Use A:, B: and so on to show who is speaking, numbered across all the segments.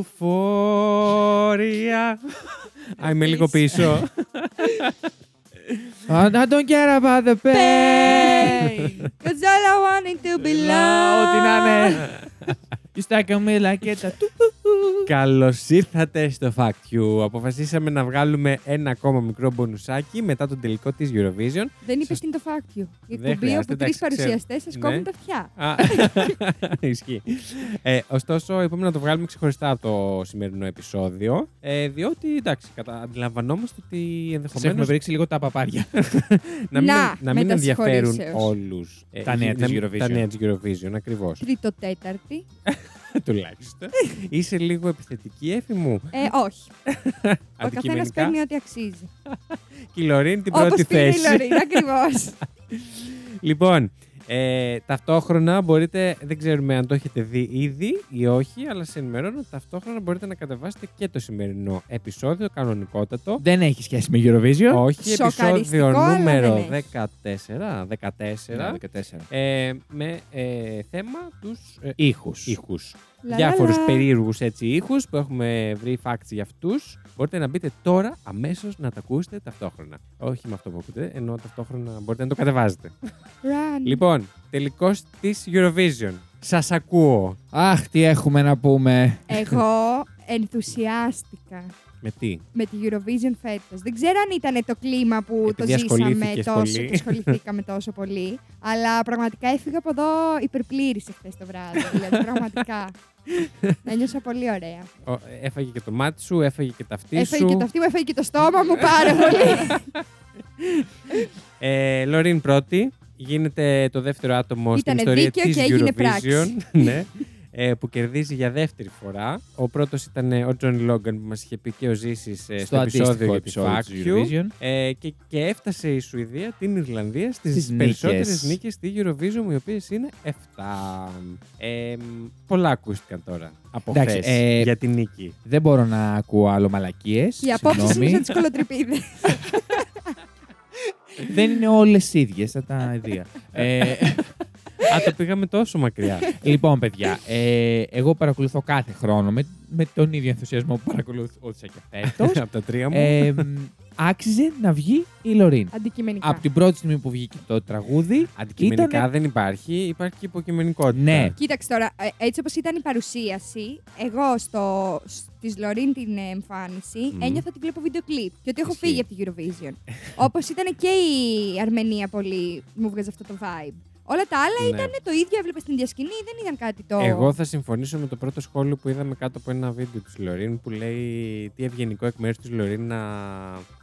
A: Euphoria. Α, είμαι λίγο πίσω.
B: I don't care about the pain.
C: Pain. Cause all I wanted to be loved.
B: Ό,τι να είναι. You stuck on me like a tattoo.
A: Καλώς ήρθατε στο Fact You. Αποφασίσαμε να βγάλουμε ένα ακόμα μικρό μπονουσάκι μετά τον τελικό της Eurovision.
C: Δεν είπες
A: Σας-
C: τι είναι το fact you. Η
A: Δεν
C: εκπομπή
A: χρειάζεται,
C: όπου τρεις
A: εντάξει, ξέρω.
C: παρουσιαστές σας
A: Ναι.
C: κόβουν τα αυτιά.
A: Α, Ισχύει. Ε, ωστόσο, είπαμε να το βγάλουμε ξεχωριστά από το σημερινό επεισόδιο. Ε, διότι, εντάξει, κατα... αντιλαμβανόμαστε ότι
B: Σας έχουμε
A: ενδεχομένω
B: βρίξει λίγο τα παπάρια.
A: να μην,
C: Να,
A: να μην ενδιαφέρουν
C: μετασχωρήσεως.
A: όλους
B: Τα νέα της Eurovision.
A: Τα νέα της Eurovision, ακριβώς.
C: Τρίτο, τέταρτη.
A: Τουλάχιστον. Είσαι λίγο επιθετική, έφη μου.
C: Ε, όχι. Ο καθένας
A: Αντικειμενικά.
C: παίρνει ό,τι αξίζει.
A: Και η Λωρίν την
C: Όπως
A: πρώτη
C: πήρε η
A: θέση.
C: Λωρίν, ακριβώς.
A: Λοιπόν, ε, ταυτόχρονα μπορείτε, δεν ξέρουμε αν το έχετε δει ήδη ή όχι, αλλά σε ενημερώνω ότι ταυτόχρονα μπορείτε να κατεβάσετε και το σημερινό επεισόδιο, κανονικότατο.
B: Δεν έχει σχέση με Eurovision.
A: Όχι,
C: Σοκαριστικό,
A: επεισόδιο
C: αλλά
A: νούμερο
C: δεν
A: 14, 14
B: Ναι, 14.
A: ε, με ε, θέμα τους ε,
B: Ήχους.
A: ήχους.
C: Λα,
A: Διάφορους
C: λα, λα.
A: περίεργους έτσι ήχους που έχουμε βρει facts για αυτούς. Μπορείτε να μπείτε τώρα αμέσως να τα ακούσετε ταυτόχρονα. Όχι με αυτό που ακούτε, ενώ ταυτόχρονα μπορείτε να το κατεβάζετε.
C: Run.
A: Λοιπόν, τελικός της Eurovision. Σας ακούω.
B: Αχ, τι έχουμε να πούμε.
C: Εγώ ενθουσιάστηκα
A: Με τι;
C: με τη Eurovision φέτος. Δεν ξέρω αν ήταν το κλίμα που
A: Επειδή
C: το ζήσαμε
A: ασχολήθηκες
C: τόσο
A: πολύ.
C: και ασχοληθήκαμε τόσο πολύ. Αλλά πραγματικά έφυγα από εδώ υπερπλήρης εχθές το βράδυ. δηλαδή, πραγματικά. Ένιωσα πολύ ωραία.
A: Ο- Έφαγε και το μάτι σου, έφαγε και τα αυτή σου.
C: Έφαγε και το αυτή μου, έφαγε και το στόμα μου πάρα πολύ.
A: Ε, Λωρίν πρώτη. Γίνεται το δεύτερο άτομο στην
C: Ήτανε
A: ιστορία
C: δίκαιο
A: της
C: και έγινε
A: Eurovision.
C: πράξη.
A: ναι. Ε, που κερδίζει για δεύτερη φορά. Ο πρώτος ήταν ο Τζον Λόγκαν που μας είχε πει και ο Ζήσης ε, στο, επεισόδιο
B: αντίστοιχο
A: για τη
B: επεισόδιο της
A: Fact You.
B: Eurovision.
A: Ε, και, και έφτασε η Σουηδία την Ιρλανδία στις,
B: Στις
A: περισσότερες
B: νίκες.
A: νίκες στη Eurovision, οι οποίες είναι 7. Ε, πολλά ακούστηκαν τώρα από
B: Εντάξει,
A: χθες
B: ε,
A: για την νίκη.
B: Δεν μπορώ να ακούω άλλο μαλακίες.
C: Οι απόψεις είναι
B: Συγγνώμη.
C: σαν τις κολοτρυπίδες.
B: Δεν είναι όλες ίδιες, θα τα ιδία. ε,
A: Α, το πήγαμε τόσο μακριά.
B: λοιπόν, παιδιά, ε, εγώ παρακολουθώ κάθε χρόνο με, με τον ίδιο ενθουσιασμό που παρακολουθούσα και φέτος.
A: από τα τρία μου.
B: ε, μ, άξιζε να βγει η Λωρίν.
C: Αντικειμενικά.
B: Από την πρώτη στιγμή που βγήκε το τραγούδι.
A: Αντικειμενικά
B: ήτανε-
A: δεν υπάρχει, υπάρχει και υποκειμενικότητα.
B: Ναι.
C: Κοίταξε τώρα, ε, έτσι όπως ήταν η παρουσίαση, εγώ στο, της Λωρίν την ε, εμφάνιση
A: Μμμ.
C: ένιωθα ότι βλέπω βίντεο κλιπ και ότι έχω
A: Ισχύει.
C: φύγει από την Eurovision. όπως ήταν και η Αρμενία πολύ, μου βγάζει αυτό το vibe. Όλα τα άλλα
A: Ναι.
C: ήταν το ίδιο, έβλεπες στην διασκηνή, δεν ήταν κάτι το.
A: Εγώ θα συμφωνήσω με το πρώτο σχόλιο που είδαμε κάτω από ένα βίντεο της Λωρίν που λέει τι ευγενικό εκ μέρους της Λωρίν να,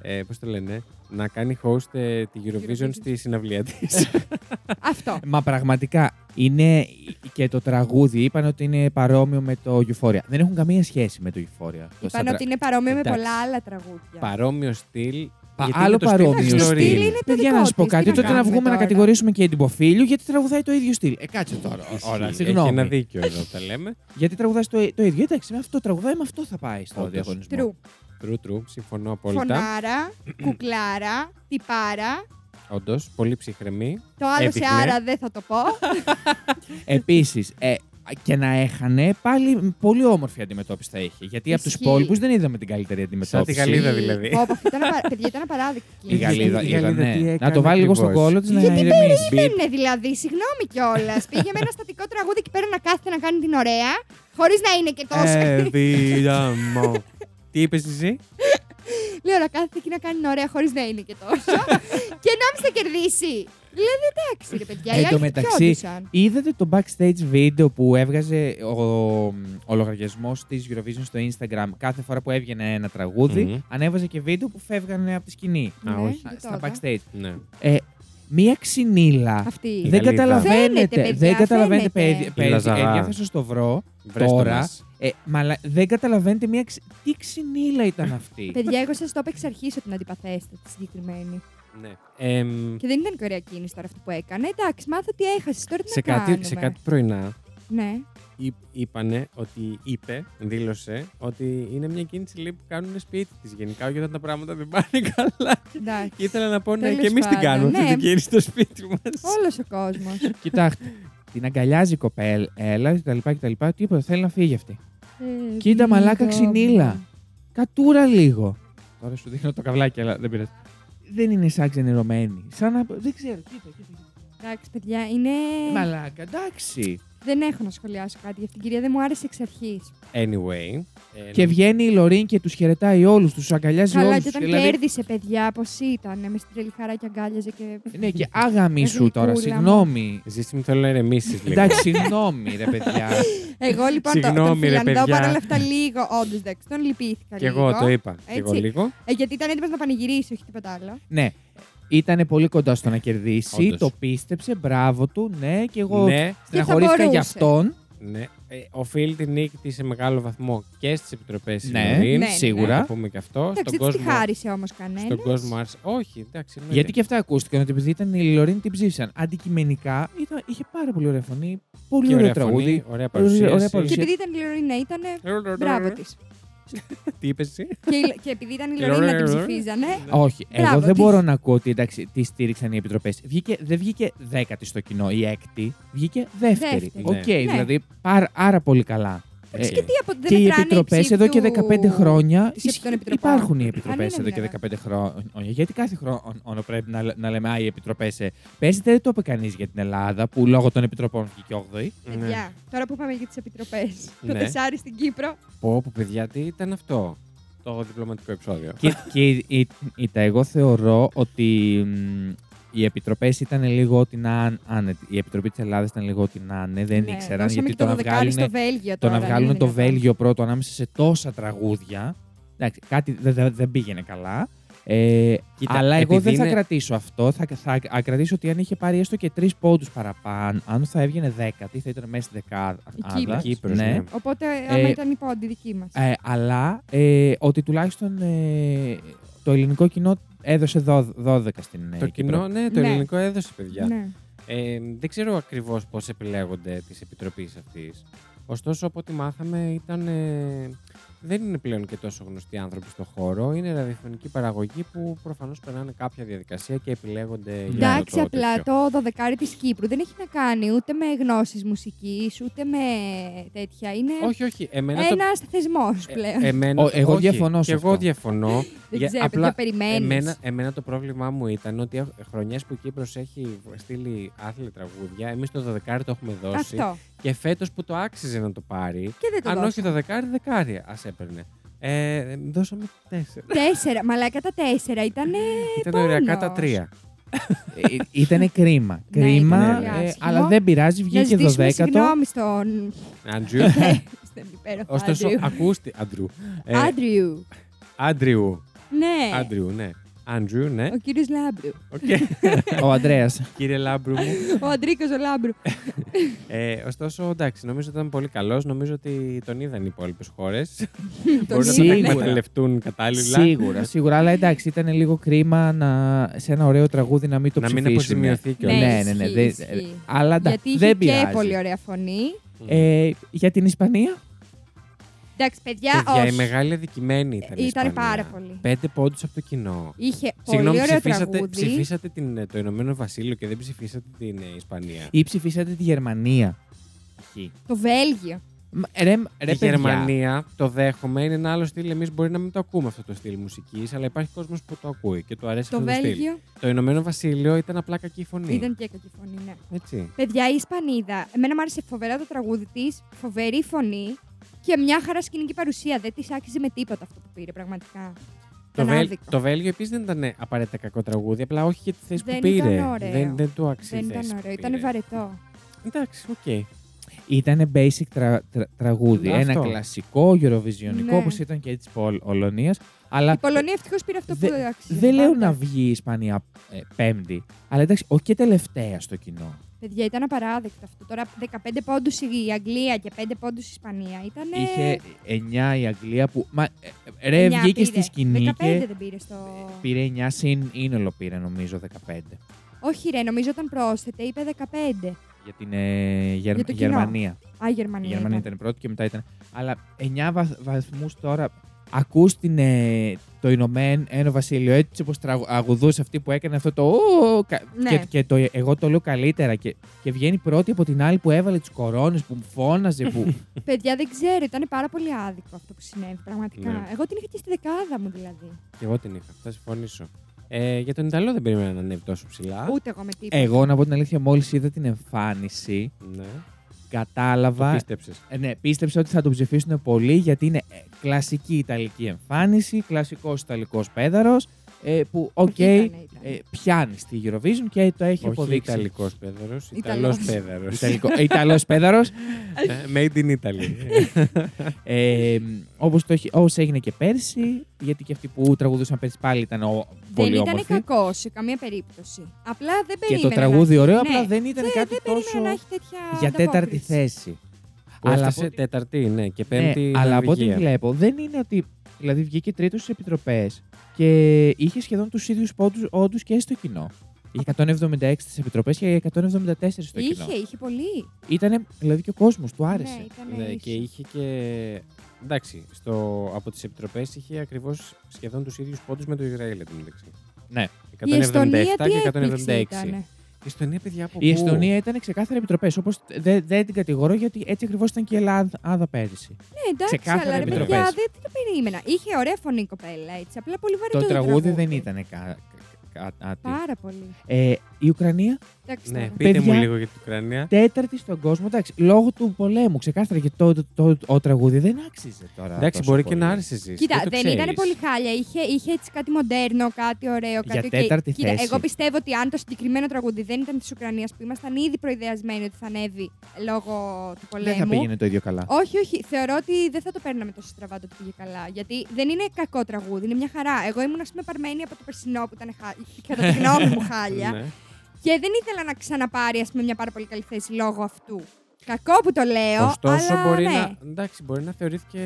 A: ε, πώς το λένε, να κάνει host ε, τη Eurovision
C: Eurovision.
A: στη συναυλία της.
C: Αυτό.
B: Μα πραγματικά είναι και το τραγούδι. Είπαν ότι είναι παρόμοιο με το Euphoria. Δεν έχουν καμία σχέση με το Euphoria. Το
C: Είπαν
B: σαν
C: ότι είναι παρόμοιο με
A: Εντάξει.
C: πολλά άλλα τραγούδια.
A: Παρόμοιο στυλ.
B: Πα-
A: γιατί
B: άλλο
A: είναι το στυλ
B: παρόμοιο
A: της
C: Το
B: στυλ.
A: Λωρίν.
C: στυλ είναι το
B: Παιδιά,
C: δικό
B: να σου πω
C: της,
B: κάτι.
C: τι
B: Τότε να
C: κάνουμε
B: βγούμε να
C: τώρα.
B: κατηγορήσουμε και την Ποφίλιο γιατί τραγουδάει το ίδιο στυλ. Ε, κάτσε τώρα.
A: Ισχύει,
B: Ωραία,
A: Έχει ένα
B: συγγνώμη.
A: δίκιο εδώ τα λέμε.
B: Γιατί τραγουδάει το, το ίδιο. Εντάξει, με αυτό τραγουδάει, με αυτό θα πάει στο
A: Όντως.
B: διαγωνισμό.
C: True.
A: True, true. Συμφωνώ απόλυτα.
C: Φωνάρα, κουκλάρα, τυπάρα.
A: Όντως, πολύ ψυχρεμή.
C: Το άλλο
A: Έδειχνε.
C: σε άρα δεν θα το πω.
B: Επίσης, ε, και να έχανε, πάλι πολύ όμορφη αντιμετώπιση θα είχε. Γιατί από τους
C: Ισχύει.
B: υπόλοιπους δεν είδαμε την καλύτερη
A: Σαν τη
B: αντιμετώπιση.
A: Γαλλίδα δηλαδή.
C: Πω, πω, αυτό ήταν απα- Παιδιά, ήταν απαράδεκτη.
B: Η Γαλλίδα,
A: Η
B: η
A: Γαλλίδα
B: Γαλλίδα,
A: τι
B: ναι.
A: έκανε
B: Να το βάλει λίγο στον
A: ακριβώς.
B: κόλο της να
C: Γιατί
B: ηρεμήσει.
C: περίμενε δηλαδή, συγγνώμη κιόλας. Πήγε με ένα στατικό τραγούδι εκεί πέρα να κάθεται να κάνει την ωραία, χωρίς να είναι και τόσο.
A: Ε, Εβίδαμο. Τι είπες εσύ;
C: Λέω να κάθεται εκεί να κάνει την ωραία, χωρίς να είναι και τόσο. και νόμιζα κερδίσει. Δηλαδή εντάξει, ρε παιδιά. οι
B: Εν τω
C: άλλοι
B: μεταξύ,
C: κοιτιόντουσαν.
B: Είδατε το backstage βίντεο που έβγαζε ο, ο λογαριασμό της Eurovision στο Instagram κάθε φορά που έβγαινε ένα τραγούδι.
A: Μμμ.
B: Ανέβαζε και βίντεο που φεύγανε από τη σκηνή.
A: Α,
C: Ναι,
A: όχι.
C: δεν το
B: Στα
C: είδα.
B: backstage.
A: Ναι.
B: Ε, μία ξυνήλα.
C: Αυτή.
A: Η
B: Δεν
A: Γαλλίδα.
B: καταλαβαίνετε.
C: Φαίνεται, παιδιά,
B: δεν καταλαβαίνετε,
C: φαίνεται.
B: παιδί.
A: Η
B: παιδί
A: Λαζαρά.
B: ε, θα σας το βρω.
A: Βρες το
B: Τώρα.
A: μας.
B: Ε, μαλα... Δεν καταλαβαίνετε μία ξυ... Τι ξυνήλα ήταν αυτή.
C: Παιδιά, εγώ σας το είπα εξ αρχής ότι την αντιπαθέστε τη συγκεκριμένη.
A: Ναι. Εμ,
C: Και δεν ήταν η ωραία κίνηση τώρα αυτό που έκανε. Εντάξει, μάθω ότι έχασες. Τώρα τι
A: σε,
C: να
A: κάτι,
C: κάνουμε.
A: σε κάτι πρωινά
C: Ναι.
A: είπ- είπανε ότι είπε, δήλωσε ότι είναι μια κίνηση λέει, που κάνουν σπίτι της γενικά, όχι όταν τα πράγματα δεν πάνε καλά.
C: Εντάξει.
A: Και ήθελα να πω ναι,
C: Τέλος
A: και εμείς την
C: πάντων,
A: κάνουμε αυτή
C: ναι.
A: την κίνηση στο σπίτι μας.
C: Όλος ο κόσμος.
B: Κοιτάξτε. Την αγκαλιάζει η κοπέλα κτλ. κτλ. Τίποτα. Θέλει να φύγει αυτή.
C: Ε,
B: Κοίτα, μαλάκα
C: βίντεο
B: ξυνήλα.
C: μου.
B: Κατούρα λίγο. Τώρα σου δείχνω το καβλάκι, αλλά δεν πειράζει. Δεν είναι σαν ξενερωμένη. Σαν να. Δεν ξέρω. Κοίτα, κοίτα. κοίτα.
C: Εντάξει, παιδιά, είναι.
B: Μαλάκα, εντάξει.
C: Δεν έχω να σχολιάσω κάτι. Για αυτήν την κυρία δεν μου άρεσε εξ αρχής.
A: Anyway. ε,
B: Και βγαίνει η Λωρίν και τους χαιρετάει όλους, τους αγκαλιάζει
C: Καλά,
B: όλους.
C: και όταν κέρδισε, παιδιά, πώς ήταν. Με στην τρελή χαρά και αγκάλιαζε και.
B: Ναι, και άγαμη σου τώρα,
C: Γλυκούλα μου.
B: συγγνώμη.
A: Ζήση μου θέλω να ηρεμήσει λίγο.
B: Εντάξει, συγγνώμη, ρε παιδιά.
C: Εγώ λοιπόν το, τον
A: Συγγνώμη, ρε,
C: Φιλανδό
A: παιδιά.
C: παρόλα αυτά λίγο. Όντως, εντάξει, τον λυπήθηκα
A: και
C: λίγο.
A: εγώ το είπα. Και εγώ
C: Έτσι.
A: λίγο.
C: Ε, γιατί ήταν έτοιμος να πανηγυρίσει, όχι τίποτα άλλο.
B: ναι. Ήταν πολύ κοντά στο να κερδίσει.
A: Όντως.
B: Το πίστεψε, μπράβο του, ναι, και εγώ
A: Ναι,
B: στεναχωρήθηκα
C: μπορούσε.
B: για αυτόν.
A: ναι. Ε, οφείλει την νίκη της σε μεγάλο βαθμό και στις επιτροπές
B: Ναι,
C: Ναι, ναι.
B: σίγουρα.
A: Να το πούμε και αυτό.
C: Εντάξει,
A: Στον
C: δεν τη
A: κόσμο,
C: χάρισε όμως κανένας.
A: στον κόσμο άρεσε. Όχι, εντάξει. εννοείται.
B: Γιατί και αυτά ακούστηκαν ότι επειδή ήταν η Λωρίν την ψήφισαν. Αντικειμενικά ήταν, είχε πάρα πολύ ωραία φωνή, πολύ
A: Και
B: ωραίο
A: ωραία
B: τραγούδι.
A: φωνή, ωραία
B: Ωραία
A: παρουσίαση.
B: παρουσίαση.
C: Και επειδή ήταν η Λωρίνα, ήταν. Μπράβο της.
A: Τι είπες εσύ;
C: και, η- και επειδή ήταν η Λωρίνα, την ψηφίζανε.
B: Όχι,
C: Μπράβο
B: εγώ δεν
C: της.
B: μπορώ να ακούω ότι εντάξει, τη στήριξαν οι επιτροπές. Δεν βγήκε δέκατη στο κοινό, η έκτη, βγήκε δεύτερη.
C: Δεύτερη.
B: Οκ,
A: Ναι.
B: δηλαδή πάρα, άρα πολύ καλά.
A: Εντάξει,
B: Ε,
C: Και τι από δεν
B: και οι
C: μετράνε
B: επιτροπές
C: ψήφοι
B: εδώ και
C: του-
B: 15 χρόνια.
C: της
B: ισχύ-
C: των επιτροπών.
B: Υπάρχουν οι
C: Αν
B: επιτροπές
C: είναι
B: εδώ και
C: μια
B: 15 χρόνια. Γιατί κάθε χρόνο πρέπει να, να λέμε Α, οι επιτροπές. Πέρσι δεν το είπε κανείς για την Ελλάδα, που λόγω των επιτροπών βγήκε 8η.
C: Παιδιά, τώρα που πάμε για τις επιτροπές. Το
A: Ναι.
C: τεσάρι στην Κύπρο.
A: Πω, πω, παιδιά, τι ήταν αυτό; Το διπλωματικό επεισόδιο.
B: και, και η- η- η- τα εγώ θεωρώ ότι μ, οι επιτροπές ήταν λίγο ότι να άνε. Η επιτροπή της Ελλάδας ήταν λίγο ότι να άνε. Δεν
C: Ναι,
B: ήξεραν
C: δώσαμε
B: γιατί
C: και
B: το να
C: δωδεκάρι
B: βγάλουν,
C: στο Βέλγιο
B: το να
C: τώρα,
B: βγάλουν
C: είναι
B: το
C: δυνατόν.
B: Βέλγιο πρώτο ανάμεσα σε τόσα τραγούδια. Εντάξει, κάτι δεν δεν- δεν πήγαινε καλά. Ε,
A: Κοίτα,
B: αλλά εγώ
A: επειδή
B: δεν θα
A: είναι-
B: κρατήσω αυτό. Θα, θα, θα κρατήσω ότι αν είχε πάρει έστω και τρεις πόντους παραπάνω, αν θα έβγαινε δέκατη, θα ήταν μέσα στη δεκάδα.
C: Κύπρος.
A: Κύπρος,
B: ναι.
A: ναι.
C: Οπότε,
B: Ε,
C: άμα ήταν η πόντι δική μας.
B: Ε, αλλά ε, ότι τουλάχιστον ε, το ελληνικό κοινό έδωσε δώ- 12 στην ε,
A: Το
B: Κύπρο.
A: κοινό, ναι, το
C: Ναι.
A: ελληνικό έδωσε, παιδιά.
C: Ναι.
A: Ε, δεν ξέρω ακριβώς πώς επιλέγονται τη επιτροπή αυτής. Ωστόσο, από ό,τι μάθαμε, ήταν. ε, δεν είναι πλέον και τόσο γνωστοί άνθρωποι στο χώρο. Είναι ραδιοφωνική παραγωγή που προφανώς περνάνε κάποια διαδικασία και επιλέγονται για
C: Εντάξει,
A: το
C: απλά
A: τέτοιο.
C: το δωδεκάρι της Κύπρου δεν έχει να κάνει ούτε με γνώσεις μουσικής, ούτε με τέτοια. Είναι
A: Όχι, όχι. Εμένα το.
C: ένας θεσμός πλέον.
A: Ε, εμένα,
B: Ο- εγώ
A: όχι,
B: διαφωνώ σε
A: Και εγώ
B: αυτό.
A: διαφωνώ.
C: δεν
A: για-
C: ξέρω,
A: απλά
C: παιδιά, περιμένεις.
A: Εμένα, εμένα το πρόβλημά μου ήταν ότι χρονιές που η Κύπρος έχει στείλει άθλια τραγούδια, εμείς το 12 το έχουμε δώσει
C: Αυτό.
A: και φέτος που το άξιζε να το πάρει,
C: Και δεν το
A: αν
C: δώσαμε.
A: όχι το δεκάρι, δεκάρι ας έπαιρνε. Ε, δώσαμε τέσσερα.
C: Τέσσερα. Μαλάκα τα τέσσερα ήταν.
A: Ήταν ωριακά τα
C: πόνος.
A: τρία.
B: Ε, ήτανε κρίμα.
C: Ναι,
B: κρίμα,
A: ήταν
B: ε,
C: άσχημο.
B: αλλά δεν πειράζει,
C: Να
B: βγήκε
C: ζητήσουμε
B: 12ο.
C: συγγνώμη στον.
A: Άντριου.
C: στον υπέροχο
A: Ωστόσο,
C: Άντριου.
A: ακούστε. Άντριου. Ε,
C: Άντριου.
A: Άντριου.
C: Ναι.
A: Άντριου, ναι. Άντριου, ναι.
C: Ο κύριος Λάμπρου.
A: Οκ.
B: Ο Ανδρέας.
A: Κύριε Λάμπρου μου.
C: Ο Αντρίκος ο Λάμπρου.
A: Ε, ωστόσο, εντάξει, νομίζω ότι ήταν πολύ καλός. Νομίζω ότι τον είδαν οι υπόλοιπες χώρες.
C: Τον
A: Μπορούν να τον
B: Σίγουρα.
A: εκμεταλλευτούν κατάλληλα.
B: Σίγουρα, σίγουρα. Αλλά εντάξει, ήταν λίγο κρίμα να, σε ένα ωραίο τραγούδι να μην το
A: Να μην
B: ψηφίσουμε.
A: αποζημιωθεί
C: Ναι,
A: κιόλας.
B: Ναι, ναι, ναι.
C: ισχύει,
B: δεν-
C: ισχύει.
B: Αλλά εντάξει,
C: Γιατί είχε
B: δεν
C: και
B: πειράζει.
C: πολύ ωραία φωνή.
B: Ε, για την Ισπανία;
C: Εντάξει, παιδιά,
A: Παιδιά,
C: όχι.
A: η μεγάλη αδικημένη ήταν. η
C: Ήταν
A: Ισπανία.
C: πάρα πολύ.
A: Πέντε πόντους από το κοινό.
C: Είχε πολύ
A: Συγγνώμη,
C: ωραίο
A: ψηφίσατε,
C: τραγούδι.
A: ψηφίσατε την, ε, το Ηνωμένο Βασίλειο και δεν ψηφίσατε την ε, Ισπανία.
B: Ή ψηφίσατε τη Γερμανία.
C: Το Βέλγιο.
B: Μα, Ρε, ρε,
A: η
B: παιδιά.
A: Γερμανία, το δέχομαι, είναι ένα άλλο στυλ. Εμείς μπορεί να μην το ακούμε αυτό το στυλ μουσικής, αλλά υπάρχει κόσμος που το ακούει και του αρέσει
C: Το
A: αυτό το στυλ.
C: Βέλγιο
A: Το Ηνωμένο Βασίλειο ήταν απλά κακή φωνή.
C: ήταν και κακή φωνή, ναι.
A: Έτσι.
C: Παιδιά, η Ισπανίδα, εμένα μου άρεσε φοβερά το τραγούδι της, φοβερή φωνή και μια χαρά σκηνική παρουσία. Δεν της άξιζε με τίποτα αυτό που πήρε, πραγματικά.
A: Το,
C: Ήταν
A: Βέλ,
C: άδικο.
A: το Βέλγιο επίσης δεν ήταν απαραίτητα κακό τραγούδι, απλά όχι για τη θέση
C: Δεν
A: που πήρε.
C: ήταν ωραίο.
A: Δεν, δεν του άξιζε.
C: Δεν
A: η
C: ήταν
A: θέση που
C: ωραίο,
A: πήρε.
C: ήταν βαρετό.
A: Εντάξει, οκ.
B: Ήταν basic τρα- τρα- τραγούδι.
A: Αυτό.
B: Ένα κλασικό Eurovisionικό,
C: Ναι.
B: όπως ήταν και της Πολωνίας. Αλλά
C: Η Πολωνία ευτυχώς πήρε αυτό
B: Δε-
C: που άξιζε.
B: δεν λέω
C: Πάντα.
B: να βγει η Ισπανία ε, πέμπτη. Αλλά εντάξει, όχι και τελευταία στο κοινό.
C: Παιδιά, ήταν απαράδεκτο αυτό. Τώρα 15 πόντους η Αγγλία και 5 πόντους η Ισπανία. Ήταν.
B: Είχε 9 η Αγγλία που. Μα, ε, ρε, βγήκε στη σκηνή
C: 15
B: και
C: δεν πήρε στο.
B: πήρε 9 συν ίνολο πήρε νομίζω 15.
C: Όχι, ρε, νομίζω όταν πρόσθετε είπε 15.
B: Για την ε, Γερ-
C: Για το κοινό.
B: Γερμανία.
C: Α, η Γερμανία.
B: Η Γερμανία
C: ήταν.
B: ήταν πρώτη και μετά ήταν. Αλλά 9 βαθ, βαθμούς τώρα. Ακούς την, ε, το Ηνωμένο Βασίλειο έτσι όπως τραγουδούσε αυτή που έκανε αυτό το «Ω», κα-
C: Ναι.
B: και, και το, εγώ το λέω καλύτερα και, και βγαίνει πρώτη από την άλλη που έβαλε τις κορώνες, που φώναζε, που...
C: Παιδιά, δεν ξέρω, ήταν πάρα πολύ άδικο αυτό που συνέβη. Πραγματικά.
A: Ναι.
C: Εγώ την είχα και στη δεκάδα μου δηλαδή.
A: Και εγώ την είχα. Θα συμφωνήσω. Ε, για τον Ιταλό δεν περίμενα να ανέβει τόσο ψηλά.
C: Ούτε εγώ με τίποτα.
B: εγώ να πω την αλήθεια μόλις είδα την εμφάνιση
A: Ναι.
B: Κατάλαβα
A: Το πίστεψες.
B: Ε, ναι, πίστεψα ότι θα τον ψηφίσουν πολύ γιατί είναι ε, κλασική Ιταλική εμφάνιση, κλασικός Ιταλικός παίδαρος ε, που, οκ,
C: Ήτανε, ήτανε.
B: ε, πιάνει στη Eurovision και το έχει
A: Όχι
B: αποδείξει.
A: Ιταλικός παίδαρος.
C: Ιταλός.
A: Ιταλός παίδαρος.
B: Ιταλικό, ε, Ιταλός παίδαρος,
A: Made in Italy.
B: ε, όπως, το έχει, όπως έγινε και πέρσι, γιατί και αυτοί που τραγουδούσαν πέρσι πάλι ήταν ο,
C: δεν
B: πολύ
C: ήταν
B: όμορφοι.
C: κακός σε καμία περίπτωση. Απλά δεν
B: Και
C: περίμενα.
B: το τραγούδι
C: να...
B: ωραίο,
C: Ναι,
B: απλά δεν ήταν
C: δεν-
B: κάτι
C: δεν
B: τόσο
C: περίμενα να έχει τέτοια
B: για τέταρτη
C: ανταπόκριση.
B: θέση.
A: Που
B: Αλλά
A: έφτασε
B: από-
A: τέταρτη, ναι, και
B: Ναι,
A: πέμπτη.
B: αλλά από ό,τι
A: Νορβηγία.
B: βλέπω, δεν είναι ότι. Δηλαδή βγήκε τρίτος στις επιτροπές και είχε σχεδόν τους ίδιους όντους και στο κοινό. Είχε 176 στις επιτροπές και 174 στο κοινό.
C: Είχε, είχε πολύ.
B: Ήτανε, δηλαδή και ο κόσμος του άρεσε.
C: Ναι, ήταν
A: Ναι, και είχε και. Εντάξει, στο, από τις επιτροπές είχε ακριβώς σχεδόν τους ίδιους πόντους με το Ισραήλ εντωμεταξύ.
B: Ναι.
C: Η Εστονία
A: 177
C: τι
A: και
C: έκπληξη
A: 176.
C: ήτανε;
A: Η Εστονία, παιδιά, από
B: Η
A: πού;
B: Εστονία ήταν ξεκάθαρα επιτροπές. Όπως δεν δεν την κατηγορώ γιατί έτσι ακριβώς ήταν και η Ελλάδα πέρυσι.
C: Ναι, εντάξει,
B: Ξεκάθαρα
C: αλλά ρε παιδιά,
B: επιτροπές.
C: δεν την περίμενα. Είχε ωραία φωνή η κοπέλα έτσι. Απλά πολύ βαρετό
B: Το τραγούδι δεν ήταν κα, κα- κάτι.
C: Πάρα πολύ.
B: Ε, η Ουκρανία;
C: Εντάξει,
A: Ναι,
C: τώρα.
A: πείτε
B: Παιδιά.
A: μου λίγο για την Ουκρανία.
B: τέταρτη στον κόσμο. Εντάξει, λόγω του πολέμου, ξεκάθαρα και το, το, το, ο τραγούδι δεν άξιζε τώρα.
A: Εντάξει,
B: τόσο
A: μπορεί και
B: πολύ.
A: να άρεσε εσύ.
C: Κοίτα,
A: το
C: δεν
A: ξέρεις.
C: ήταν πολύ χάλια. Είχε, είχε έτσι κάτι μοντέρνο, κάτι ωραίο.
B: Για
C: Κάτι
B: τέταρτη
C: Κοίτα,
B: θέση.
C: εγώ πιστεύω ότι αν το συγκεκριμένο τραγούδι δεν ήταν της Ουκρανίας που ήμασταν ήδη προειδεασμένοι ότι θα ανέβει λόγω του πολέμου.
B: Δεν θα πήγαινε το ίδιο καλά.
C: Όχι, όχι. Θεωρώ ότι δεν θα το παίρναμε τόσο στραβά το ότι πήγε καλά. Γιατί δεν είναι κακό τραγούδι, είναι μια χαρά. Εγώ ήμουν, ας πούμε, παρμένη από το περσινό που ήταν χα... κατά τη γνώμη μου χάλια.
A: Ναι.
C: και δεν ήθελα να ξαναπάρει, ας πούμε, μια πάρα πολύ καλή θέση λόγω αυτού. Κακό που το λέω.
A: Ωστόσο,
C: αλλά,
A: μπορεί,
C: ναι.
A: να, εντάξει, μπορεί να θεωρήθηκε.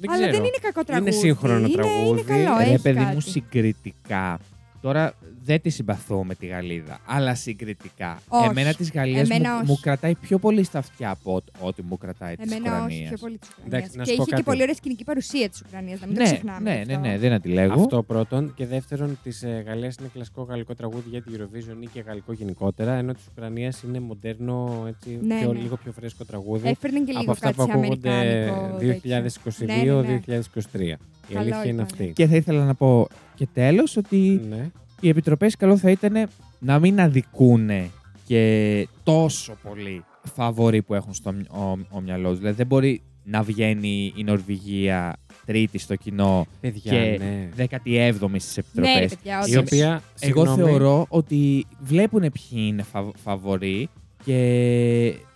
A: Δεν
C: αλλά
A: ξέρω.
C: δεν είναι κακό τραγούδι.
A: σύγχρονο
C: είναι,
A: τραγούδι.
C: Είναι καλό,
B: Ρε
C: έχει
B: παιδί
C: κάτι.
B: μου, συγκριτικά. Τώρα δεν τη συμπαθώ με τη Γαλλίδα, αλλά συγκριτικά.
C: Όχι.
B: Εμένα της Γαλλίας
C: Εμένα
B: μου,
C: όχι.
B: μου κρατάει πιο πολύ στα αυτιά από ό,τι- ό,τι μου κρατάει της
C: Εμένα όχι,
B: Ουκρανίας.
C: πιο πολύ της Ουκρανίας.
A: Εντάξει, να
C: Και
A: σου πω
C: είχε και
A: κάτι.
C: πολύ ωραία σκηνική παρουσία της Ουκρανίας, να μην το
B: Ναι,
C: ξεχνάμε.
B: ναι,
C: αυτό.
B: ναι, ναι, δεν αντιλέγω.
A: Αυτό πρώτον. Και δεύτερον, της ε, Γαλλίας είναι κλασικό γαλλικό τραγούδι για την Eurovision ή και γαλλικό γενικότερα. Ενώ της Ουκρανίας είναι μοντέρνο, έτσι,
C: Ναι,
A: πιο,
C: ναι.
A: λίγο πιο φρέσκο τραγούδι.
C: Έφερνε και
A: από
C: λίγο
A: αυτά
C: κάτι
A: που
C: σε
A: ακούγονται
C: αμερικάνικο. τέτοιο.
A: 2022-2023. Η
C: Καλό
A: αλήθεια είναι
C: ήταν.
A: αυτή.
B: Και θα ήθελα να πω και τέλος ότι
A: Ναι.
B: οι επιτροπές καλό θα ήταν να μην αδικούν και τόσο πολύ φαβοροί που έχουν στο μυ- ο, ο μυαλό τους. Δηλαδή δεν μπορεί να βγαίνει η Νορβηγία τρίτη στο κοινό
A: Παιδιά,
B: και
A: ναι.
B: 17η στις
C: Ναι, ρε
B: επιτροπές.
C: παιδιά,
A: Η
C: όντως.
A: οποία,
B: Εγώ
A: συγγνώμη,
B: θεωρώ ότι βλέπουν ποιοι είναι φα- φαβοροί και σ-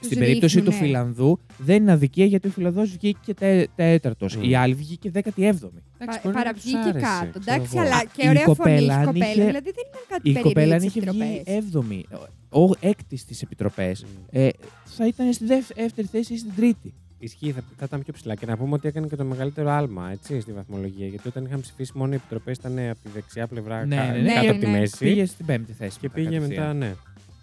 B: στην περίπτωση του
C: ρίχνουν, ναι.
B: Φιλανδού δεν είναι αδικία γιατί ο Φιλανδός βγήκε τέ, τέταρτος.
A: Μμ.
B: Η άλλη βγήκε 17η.
A: εντάξει,
C: Πα-
A: μπορεί να τους
C: Παραβγήκε
A: άρεσε,
C: κάτω.
A: ξέρω
C: Εντάξει,
A: εγώ.
C: αλλά
B: Α,
C: και
B: η
C: ωραία φωνή
B: κοπέλα
C: η
B: αν
C: κοπέλας.
B: είχε-
C: Δηλαδή δεν ήταν κάτι
B: Η
C: περίεργο
B: κοπέλα αν
C: για
B: είχε
C: τις
B: βγει
C: επιτροπές.
B: 7η, ο έκτης στι επιτροπές,
A: Μμ.
B: ε, θα ήταν στη δεύ- δεύτερη θέση ή στην τρίτη.
A: Ισχύει, θα, θα ήταν πιο ψηλά. Και να πούμε ότι έκανε και το μεγαλύτερο άλμα έτσι, στη βαθμολογία. Γιατί όταν είχαν ψηφίσει μόνο οι επιτροπές ήταν από τη δεξιά πλευρά
B: Ναι,
A: κα-
B: ναι, ναι.
A: κάτω
C: Ναι,
A: από τη
C: ναι.
A: μέση.
B: Πήγε στην πέμπτη θέση.
A: και
B: μετά
A: πήγε
B: κατευθείαν.
A: μετά, ναι.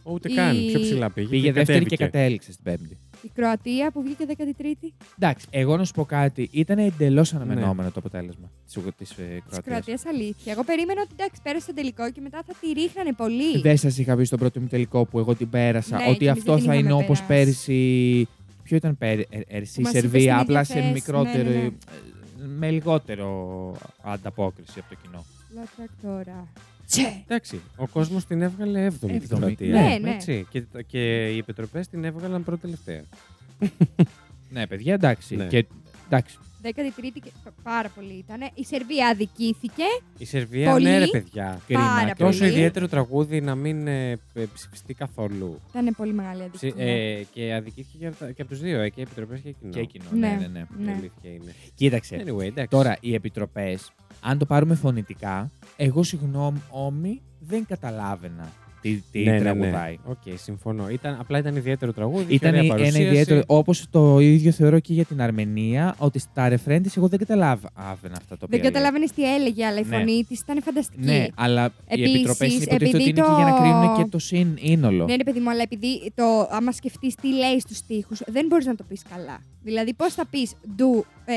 A: Ούτε
C: Η-
A: καν, πιο ψηλά πήγε.
B: Πήγε
A: και
B: δεύτερη και
A: κατέβηκε.
B: κατέληξε στην πέμπτη.
C: Η Κροατία που βγήκε 13η.
B: Εντάξει, εγώ να σου πω κάτι. Ήταν εντελώς
A: Ναι.
B: αναμενόμενο το αποτέλεσμα της
C: Της
B: Κροατίας.
C: Κροατίας αλήθεια. Εγώ περίμενα ότι εντάξει, πέρασε το τελικό και μετά θα τη ρίχνανε πολύ.
B: Δεν σας είχα πει στον πρώτο μου τελικό που εγώ την πέρασα
C: Ναι,
B: ότι
C: και εμείς
B: αυτό
C: δεν την
B: θα είναι
C: είχαμε
B: όπως
C: περάσει.
B: πέρυσι. Ποιο ήταν πέρυσι, η
C: μας είπες
B: Σερβία,
C: στην
B: απλά
C: ίδια
B: σε
C: θέση,
B: μικρότερο.
C: ναι, ναι, ναι.
B: ε, με λιγότερο ανταπόκριση από το κοινό.
C: Λάτρακ τώρα. Τσε.
A: Εντάξει, ο κόσμος την έβγαλε 7η την
B: Έβδομη.
A: Κροατία.
C: Ναι, ναι.
A: Έτσι. Και, και οι επιτροπές την έβγαλαν πρώτη τελευταία.
B: Ναι, παιδιά, εντάξει.
A: Ναι.
B: Και, εντάξει.
C: 13η και πάρα πολύ ήταν. Η Σερβία αδικήθηκε.
A: Η Σερβία,
C: Πολύ.
A: ναι, ρε παιδιά.
B: Κρίμα.
C: Πάρα
B: και-
A: Τόσο
C: πολύ.
A: ιδιαίτερο τραγούδι να μην ε, ε, ψηφιστεί καθόλου.
C: Ήταν πολύ μεγάλη
A: Ψη-
C: αδικία.
A: ε, και αδικήθηκε και, από τα- και από τους δύο, ε, και επιτροπές και κοινό.
B: Και εκείνο.
C: Ναι.
B: Ναι, ναι, ναι.
A: Η
C: Ναι.
A: αλήθεια είναι.
B: Κοίταξε.
A: Anyway, εντάξει.
B: Τώρα, οι επιτροπές, αν το πάρουμε φωνητικά, εγώ συγγνώμη, δεν καταλάβαινα τι, τι
A: ναι, ναι, ναι.
B: τραγουδάει.
A: Οκ, συμφωνώ. Ήταν, απλά ήταν ιδιαίτερο τραγούδι. είχε
B: Ήταν
A: ωραία
B: ένα
A: παρουσίαση.
B: ιδιαίτερο. Όπως το ίδιο θεωρώ και για την Αρμενία, ότι στα ρεφρέν της εγώ δεν καταλάβαινα αυτά το
C: Δεν καταλάβαινες τι έλεγε, αλλά η
B: Ναι.
C: φωνή της ήταν φανταστική.
B: Ναι, αλλά
C: Επίσης,
B: οι επιτροπέ υποτίθεται ότι
C: επειδή
B: είναι και για να
C: το-
B: κρίνουν και το σύνολο.
C: Ναι, ρε παιδί μου, αλλά επειδή το, άμα σκεφτείς τι λέει στους τοίχου, δεν μπορείς να το πεις καλά. Δηλαδή, πώς θα πεις do ε,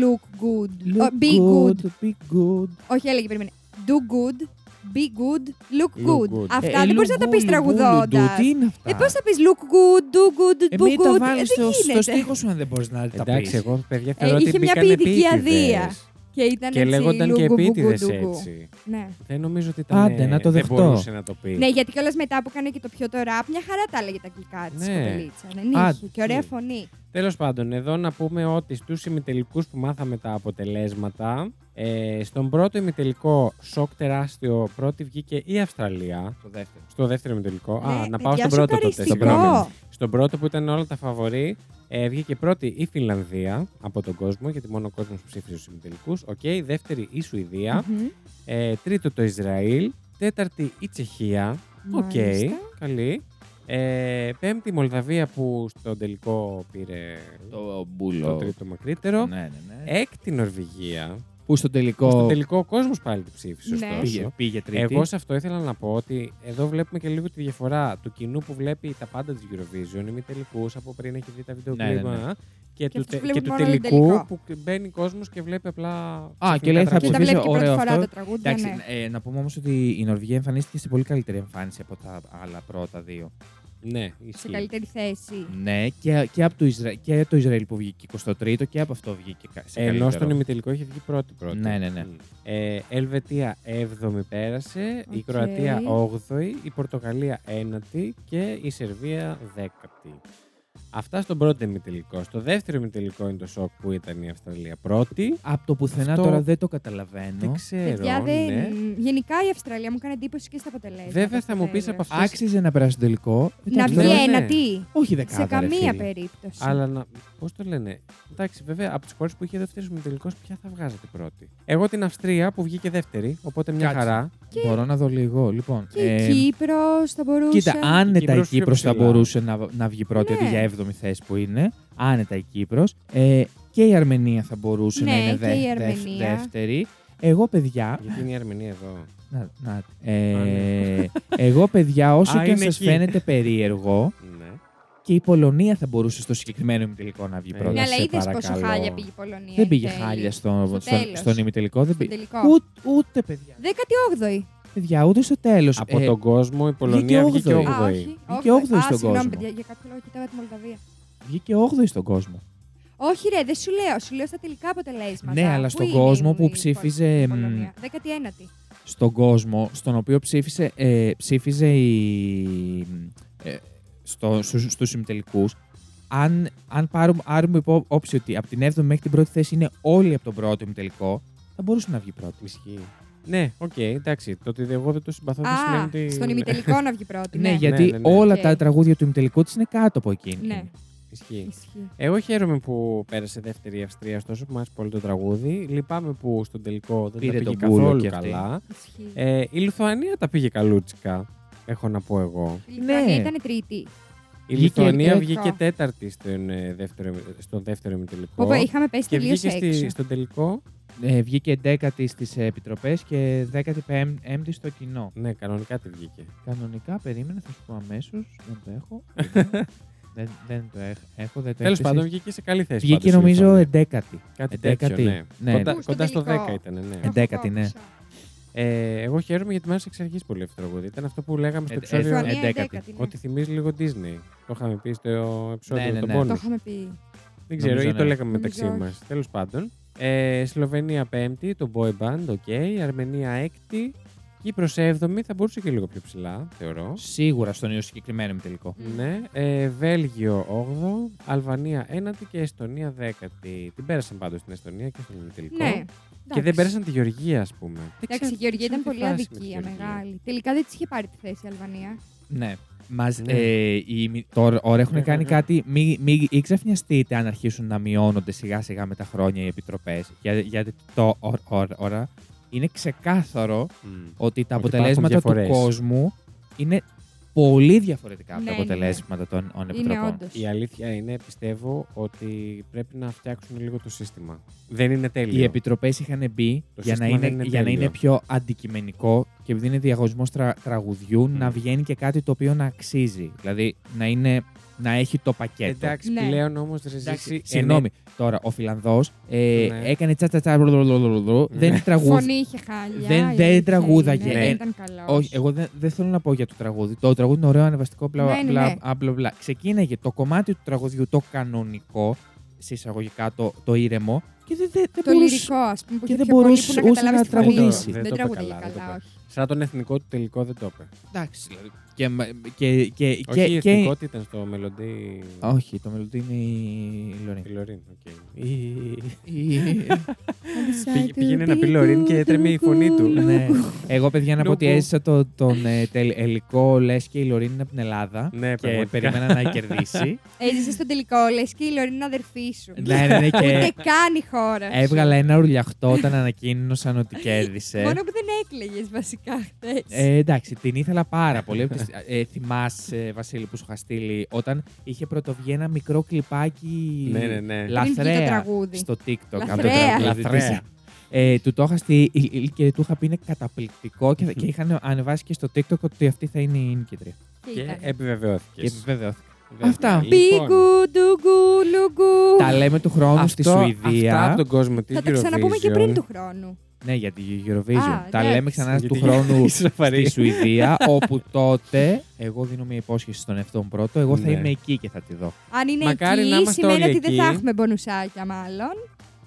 C: look good,
B: Look
C: oh, be good.
B: be good.
C: Όχι, έλεγε, περίμενε. Do good, be good, look,
A: Look
C: good.
A: good.
C: Αυτά
B: Ε,
C: δεν μπορείς να τα πεις
B: λουγκού,
C: τραγουδώντας.
B: λουγκού, Τι είναι αυτά;
C: Ε, πώς θα πεις look good, do good,
B: Ε,
C: do
B: μην τα
C: good.
B: βάλει
C: Ε,
B: στο,
C: δεν
B: στο
C: γίνεται.
B: στίχο σου αν δεν μπορείς να τα πεις.
A: Εντάξει, εγώ παιδιά
C: Ε,
A: θεωρώ
C: είχε
A: ότι
C: μια
A: μπήκαν
C: ποιητική
A: επίτηδες.
C: αδεία. Και ήταν
A: Και
C: έτσι,
A: λέγονταν και
C: λουγκου,
A: επίτηδες
C: γκουγκου, γκουγκου.
A: έτσι.
C: Ναι.
A: Δεν νομίζω ότι ήταν.
B: Άντε, να το
A: δεν
B: δεχτώ.
A: μπορούσε να το πει.
C: ναι, γιατί κιόλας μετά που έκανε και το πιο το ραπ, μια χαρά τα έλεγε τα αγγλικά της
A: Ναι.
C: κοπελίτσα. Δεν
B: Α,
C: είχε. Και ωραία
A: ναι.
C: φωνή.
A: Τέλος πάντων, εδώ να πούμε ότι στους ημιτελικούς που μάθαμε τα αποτελέσματα, ε, στον πρώτο ημιτελικό σοκ τεράστιο πρώτη βγήκε η Αυστραλία.
B: Το δεύτερο.
A: Στο δεύτερο ημιτελικό. Α,
C: Ναι,
A: να πάω
C: παιδιά,
A: στον πρώτο τότε.
C: σοκαριστικό.
A: Συγγνώμη. Στον πρώτο που ήταν όλα τα φαβορή, ε, βγήκε πρώτη η Φινλανδία από τον κόσμο, γιατί μόνο ο κόσμος ψήφισε στους ημιτελικούς. Οκ, δεύτερη η Σουηδία.
C: Μμμ.
A: Ε, τρίτο το Ισραήλ. Τέταρτη η Τσεχία. Οκ,
C: Μάλιστα.
A: καλή. Ε, πέμπτη η Μολδαβία που στον τελικό πήρε
B: Το
A: το
B: μπούλο.
A: τρίτο μακρύτερο.
B: Ναι, ναι, ναι.
A: Έκτη Νορβηγία.
B: Που στο
A: Που
B: τελικό
A: στον τελικό ο κόσμος πάλι τη ψήφισε.
C: Ναι.
A: ωστόσο.
B: πήγε, πήγε τρίτη.
A: Εγώ σε αυτό ήθελα να πω ότι εδώ βλέπουμε και λίγο τη διαφορά του κοινού που βλέπει τα πάντα της Eurovision, ημιτελικού από πριν έχει δει τα βίντεο
B: Ναι, ναι,
A: κλίπ,
B: ναι.
A: α, και, του,
C: αυτούς
A: τε-
C: που βλέπουν
A: και του
C: μόνο
A: τελικού
C: τελικό.
A: που μπαίνει κόσμος και βλέπει απλά.
B: Α, και
A: ξαφνικά
B: λέει, θα
C: Και τα
A: τραγούδια.
B: ψηφίσω
C: βλέπει και πρώτη
B: ωραίο
C: φορά
B: αυτό.
C: τα τραγούδια.
B: Εντάξει,
C: ναι.
B: ε, να πούμε όμως ότι η Νορβηγία εμφανίστηκε σε πολύ καλύτερη εμφάνιση από τα άλλα πρώτα δύο.
A: Ναι,
C: Σε
A: ισχύει.
C: καλύτερη θέση.
B: Ναι, και, και, από το Ισρα... και το Ισραήλ που βγήκε 23ο και από αυτό βγήκε κα- σε
A: Ενώ
B: καλύτερο.
A: στον ημιτελικό είχε βγει πρώτη πρώτη.
B: Ναι, ναι, ναι.
A: Μμ. Ε, Ελβετία 7η πέρασε, η
C: Οκ.
A: Κροατία 8η, η Πορτογαλία 1η και η Σερβία 10η. Αυτά στον πρώτο ημιτελικό. Στο δεύτερο ημιτελικό είναι το σοκ που ήταν η Αυστραλία πρώτη.
B: Από το πουθενά
A: Αυτό-
B: τώρα δεν το καταλαβαίνω.
A: Δεν ξέρω.
C: Παιδιά, δεν...
A: ναι.
C: γενικά η Αυστραλία μου έκανε εντύπωση και στα αποτελέσματα.
A: Βέβαια,
C: στο
A: θα μου πεις
C: τέλος.
A: από αυτές-
B: Άξιζε να περάσει στο τελικό.
C: Να
B: Εντάξει,
C: βγει
B: τώρα-
A: ναι.
C: ένα τι;
B: Όχι δεκάδα,
C: Σε
B: ρε
C: καμία
B: φίλε.
C: περίπτωση.
A: Αλλά να. Πώς το λένε; Εντάξει, βέβαια, από τις χώρες που είχε δεύτερος ημιτελικός, ποια θα βγάζατε πρώτη; Εγώ την Αυστρία που βγήκε δεύτερη, οπότε μια
B: Κάτσε.
A: χαρά.
B: Μπορώ να δω λίγο. Λοιπόν,
C: Και
B: ε,
C: η Κύπρος θα μπορούσε.
B: Κοίτα, άνετα η
A: Κύπρος πιο
B: Κύπρος θα
A: ψηλά.
B: μπορούσε να, να βγει πρώτη
C: Ναι.
B: αντί για 7η θέση που είναι. Άνετα η Κύπρος. Ε, και η Αρμενία θα μπορούσε
C: Ναι,
B: να είναι
C: και
B: δε-
C: η
B: δεύ-
C: Αρμενία.
B: δεύτερη. Εγώ, παιδιά.
A: Γιατί είναι η Αρμενία εδώ;
B: Να, να, ε,
A: ναι.
B: εγώ, παιδιά, όσο
A: Α,
B: και αν
A: είναι
B: σας
A: εκεί.
B: φαίνεται περίεργο,
A: Ναι.
B: Και η Πολωνία θα μπορούσε στο συγκεκριμένο ημιτελικό να βγει
A: Ναι,
B: πρώτα.
C: Ναι, αλλά
B: σε
C: είδες πόσο
B: παρακαλώ.
C: χάλια πήγε η Πολωνία.
B: Δεν
C: εν
B: πήγε
C: τέλει.
B: χάλια στο,
C: Στο
B: στον,
C: τέλος.
B: στον ημιτελικό. Δεν
C: Στο
B: πήγε.
C: τελικό.
B: Ούτε, ούτε, παιδιά.
C: 18η.
B: Παιδιά, ούτε στο τέλος.
A: Από τον κόσμο η Πολωνία
B: βγήκε
A: βγήκε
B: όγδοη.
C: Α,
A: 8η.
C: όχι.
B: Βγήκε
C: όχι.
B: όγδοη
C: Α,
B: στον
C: συγγνώμη,
B: κόσμο.
C: παιδιά, για κάποιο λόγο κοιτάω τη Μολδαβία.
B: Βγήκε 8η στον κόσμο.
C: Όχι, ρε, δεν σου λέω. Σου λέω στα τελικά αποτελέσματα.
B: Ναι, αλλά
C: Πού
B: στον
C: είναι
B: κόσμο
C: η-
B: που
C: η
B: ψήφιζε,
C: η
B: μ,
C: Πολωνία; 19η.
B: Στον κόσμο στον οποίο ψήφισε, ε, ψήφιζε η, ε, στο, στους, στους συμμετελικούς, αν, αν πάρουμε, άρουμε υπόψη ότι από την 7η μέχρι την πρώτη θέση είναι όλοι από τον πρώτο ημιτελικό, θα μπορούσε να βγει πρώτη.
A: Ισχύει. Ναι, οκ, εντάξει. Το ότι εγώ δεν το συμπαθώ δεν σημαίνει
C: Α,
A: ότι.
C: στον ημιτελικό να βγει πρώτη.
B: Ναι,
C: Ναι,
B: γιατί
A: Ναι, ναι, ναι.
B: όλα
C: Οκ.
B: τα τραγούδια του ημιτελικού της είναι κάτω από εκείνη.
C: Ναι,
A: Ισχύει.
C: ισχύει.
A: Εγώ χαίρομαι που πέρασε δεύτερη η Αυστρία, ωστόσο που μου άρεσε πολύ το τραγούδι. Λυπάμαι που στον τελικό δεν
B: Πήρε
A: τα πήγε
B: τον μπούλο
A: καθόλου
B: κι αυτή.
A: καλά.
C: ισχύει.
A: Ε, η Λιθουανία τα πήγε καλούτσικα, έχω να πω εγώ.
C: Η Λιθουανία
B: ναι.
C: ήταν τρίτη.
A: Η
B: Βγήκε
A: Λιθουανία
C: τελικό.
A: βγήκε τέταρτη στον, ε, δεύτερο, στον δεύτερο ημιτελικό.
C: Όπου είχαμε πέσει
A: Και
C: τελείω
A: βγήκε στη,
C: έξω.
A: στον τελικό.
B: Ε, βγήκε 10η στις επιτροπές και 15η στο κοινό.
A: Ναι, κανονικά τη βγήκε.
B: Κανονικά, περίμενε, θα σου πω αμέσως. Δεν το έχω. δεν, δεν το έχ- έχω. Δεν το
A: Τέλος
B: έχεις
A: πάντων,
B: εσύ.
A: βγήκε σε καλή θέση.
B: Βγήκε
A: πάντως η
B: νομίζω
A: Λιθουανία.
B: 11η.
A: Κάτι
B: εντέκατη.
A: τέτοιο, ναι.
B: Ναι.
A: Κοντά,
C: Πού, στο
A: κοντά στο 10
C: τελικό.
A: ήταν, ναι.
C: Το
B: Εντέκατη, ναι.
A: Ε, εγώ χαίρομαι γιατί μου άρεσε εξ αρχής πολύ αυτό το τραγούδι. Ήταν αυτό που λέγαμε στο
B: ε,
A: επεισόδιο
C: ε, 11.
A: Ότι θυμίζει λίγο Disney. Το είχαμε πει στο επεισόδιο
B: ναι, ναι, ναι.
C: Το είχαμε πει.
A: Δεν ξέρω, ή το
B: ναι.
A: λέγαμε μεταξύ μας. Τέλος πάντων. Ε, Σλοβενία 5η, το Boy Band, οκ. Okay. Αρμενία 6η, Κύπρο 7η θα μπορούσε και λίγο πιο ψηλά, θεωρώ.
B: Σίγουρα στον ίδιο συγκεκριμένο με
C: τελικό.
A: Ναι. Ε, Βέλγιο 8ο, Αλβανία 9η και Εστονία 10η. Την πέρασαν πάντως στην Εστονία και στον τελικό.
C: Ναι.
A: Και δεν πέρασαν τη Γεωργία, ας πούμε.
C: Εντάξει, η Γεωργία ήταν πολύ αδικία,
A: με
C: μεγάλη. Τελικά δεν της είχε πάρει τη θέση η Αλβανία.
B: Ναι. Μας,
A: ναι.
B: ε, οι, τώρα έχουν
A: ναι,
B: κάνει κάτι. Μην μη, ξαφνιαστείτε αν αρχίσουν να μειώνονται σιγά σιγά με τα χρόνια οι επιτροπές. Γιατί για είναι ξεκάθαρο
A: Μμ.
B: ότι τα
A: Ότι
B: αποτελέσματα του
A: υπάρχουν διαφορές.
B: κόσμου είναι πολύ διαφορετικά από
C: Ναι,
B: τα
C: ναι, ναι.
B: αποτελέσματα των των
C: Είναι
B: επιτροπών.
C: όντως.
A: Η αλήθεια είναι, πιστεύω, ότι πρέπει να φτιάξουν λίγο το σύστημα. Δεν είναι τέλειο.
B: Οι επιτροπές είχαν μπει
A: Το
B: για να,
A: σύστημα
B: είναι,
A: δεν είναι
B: για να
A: τέλειο.
B: είναι πιο αντικειμενικό και επειδή είναι διαγωνισμός τραγουδιού,
A: Μμ.
B: να βγαίνει και κάτι το οποίο να αξίζει. Δηλαδή να, είναι, να έχει το πακέτο.
A: Εντάξει,
C: Ναι.
A: πλέον όμως ρε
B: Εντάξει,
A: Ζήση,
B: Συγγνώμη, τώρα ο Φιλανδός ε,
A: Ναι.
B: έκανε τσα τσα τσα μπλουλουλουλουλου,
A: Ναι.
B: δεν τραγούδι.
C: Φωνή είχε χάλια.
B: Δεν-
C: η
B: δεν
C: αλήθεια
B: τραγούδαγε.
C: είναι,
A: Ναι.
C: Δεν ήταν καλός.
B: Όχι, εγώ δεν, δεν θέλω να πω για το τραγούδι. Το τραγούδι είναι ωραίο, ανεβαστικό, μπλα,
C: Ναι, ναι,
B: μπλα,
C: ναι.
B: μπλα, μπλα, μπλα. Ξεκίναγε το κομμάτι του τραγουδιού, το κανονικό, σε εισαγωγικά το, το ήρεμο, και δεν, δεν, δεν
C: Το
B: μπορούσε-
C: λυρικό, ας πούμε, που
B: και
C: είχε
B: δεν
C: πιο πολύ
B: μπορούσε
C: που να
B: ούτε να
C: καταλάβεις τη φωνή.
B: τραγουδήσει.
C: Δεν
A: Δεν το είπε
C: τραγουδάει
A: καλά, δεν το
C: καλά,
A: είπε.
C: όχι.
A: Σαν τον εθνικό του τελικό δεν το είπε.
B: Εντάξει, δηλαδή. Και, μα- και, και,
A: Όχι, η
B: και, και,
A: εθνικό τι ήταν στο μελλοντή.
B: Όχι, το μελλοντή είναι η Λωρίν.
A: Η Λωρίν, οκ. Η-
B: Η-
A: Πήγε- Πήγαινε να πει Λωρίν και έτρεμε η φωνή του.
B: ναι. Εγώ, παιδιά, να πω ότι
A: Λουκού.
B: έζησα το, τον ε, τελικό λες και η Λωρίν είναι από την Ελλάδα.
A: Ναι,
B: και
A: πραγματικά.
B: περίμενα να κερδίσει.
C: Έζησες στο τελικό, λες και η Λωρίν είναι αδερφής σου.
B: ναι, ναι, ναι,
C: Ούτε
B: και
C: καν η χώρα. σου.
B: έβγαλα ένα ουρλιαχτό όταν ανακοίνωσαν ότι κέρδισε.
C: Μόνο που δεν έκλαιγες βασικά χθες.
B: Ε, εντάξει, την ήθελα πάρα πολύ. ε, θυμάσαι, Βασίλη, που σου είχα στείλει όταν είχε πρωτοβγεί ένα μικρό κλιπάκι
A: Ναι, ναι, ναι.
C: Πριν βγει το
B: λαθρέα
C: τραγούδι.
B: στο TikTok. από το
C: Λαθρέα.
B: τραγούδι της.
A: Λαθρέα.
B: Ε, του το είχα στείλει και του είχα πει είναι καταπληκτικό και, και είχαν ανεβάσει και στο TikTok ότι αυτή θα είναι η νικήτρια.
C: Και
A: Και
C: ήταν;
A: επιβεβαιώθηκες.
B: Και επιβεβαιώθηκα.
A: Βέβαια.
B: Αυτά.
A: Λοιπόν,
C: Πίγκου, ντουγκου, λουγκου.
B: Τα λέμε του χρόνου στη
A: αυτό-
B: Σουηδία.
A: Αυτά από τον κόσμο τη
C: Θα τα ξαναπούμε και πριν του χρόνου.
B: Ναι, για τη Eurovision.
C: Α,
B: τα
C: εντάξει.
B: λέμε ξανά του
A: Γιατί-
B: χρόνου
A: Είσαι σοβαρή.
B: στη Σουηδία, όπου τότε εγώ δίνω μια υπόσχεση στον εαυτό μου πρώτο. Εγώ θα
A: Ναι.
B: είμαι εκεί και θα τη δω.
C: Αν είναι
A: Μακάρι να
C: εκεί,
A: είμαστε
C: σημαίνει
A: όλοι
C: ότι δεν
A: εκεί.
C: θα έχουμε μπονουσάκια μάλλον.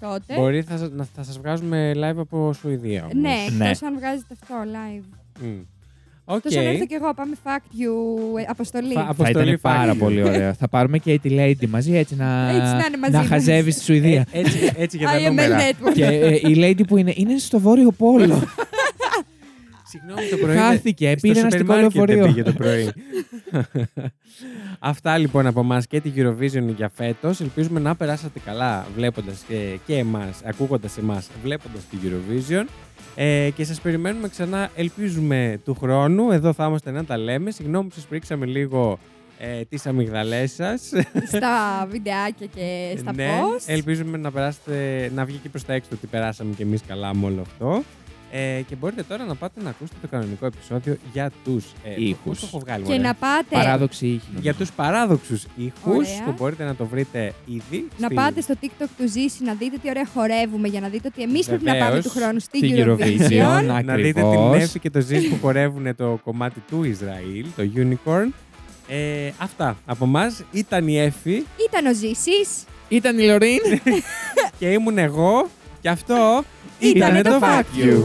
C: Τότε.
A: Μπορεί θα, σα- να- θα σας βγάζουμε live από Σουηδία όμως.
C: Ναι,
B: Ναι.
C: εκτό αν βγάζετε αυτό live.
A: Μμ. Οκ.
C: Εκτός αν έρθω κι εγώ, πάμε Fact You ε, αποστολή.
A: Φα-
B: Θα
A: Αποστολή
B: ήταν πάρα
A: fact.
B: πολύ ωραίο. θα πάρουμε και τη Lady μαζί έτσι να,
C: Έτσι να είναι μαζί
B: να
C: μας.
B: χαζεύεις στη Σουηδία.
A: Ε, έτσι, έτσι για τα
C: IML
A: νούμερα.
C: Network.
B: και ε, η Lady που είναι, είναι στο Βόρειο Πόλο.
A: Συγγνώμη το πρωί.
B: Χάθηκε,
A: στο
B: πήρε ένα
A: σούπερ
B: αστικό
A: μάρκετ δεν
B: λεωφορείο.
A: πήγε το πρωί. Αυτά λοιπόν από εμάς και τη Eurovision για φέτος. Ελπίζουμε να περάσατε καλά βλέποντας και, και εμάς, ακούγοντας εμάς, βλέποντας τη Eurovision. Ε, και σας περιμένουμε ξανά, ελπίζουμε του χρόνου. Εδώ θα είμαστε να τα λέμε. Συγγνώμη που σας πρίξαμε λίγο ε, τις αμυγδαλές σας.
C: στα βιντεάκια και στα
A: ναι,
C: post.
A: ελπίζουμε να περάσετε, να βγει και προς τα έξω ότι περάσαμε και εμείς καλά με όλο αυτό. Ε, και μπορείτε τώρα να πάτε να ακούσετε το κανονικό επεισόδιο για τους ε,
B: Ήχους.
A: πώς το έχω βγάλει,
C: Και
A: μωρέ.
C: να πάτε,
B: Παράδοξη ήχη.
A: Για τους παράδοξους ήχους
C: Ωραία.
A: που μπορείτε να το βρείτε ήδη.
C: να
A: στη-
C: πάτε στο TikTok του Ζήση να δείτε τι ωραία χορεύουμε για να δείτε ότι εμείς πρέπει να
A: Βεβαίως.
C: πάμε του χρόνου στην
B: Στην
C: Eurovision.
B: Eurovision.
A: Να δείτε την
B: Ακριβώς.
A: Εύη και το Ζης που χορεύουν το κομμάτι του Ισραήλ, το Unicorn. Ε, αυτά από εμά. Ήταν η Εύη
C: Ήταν ο Ζήσης.
B: Ήταν η Λωρίν.
A: και ήμουν εγώ και αυτό
C: Ήτανε
A: ήταν
C: το
A: το
C: Fact
A: Fact You.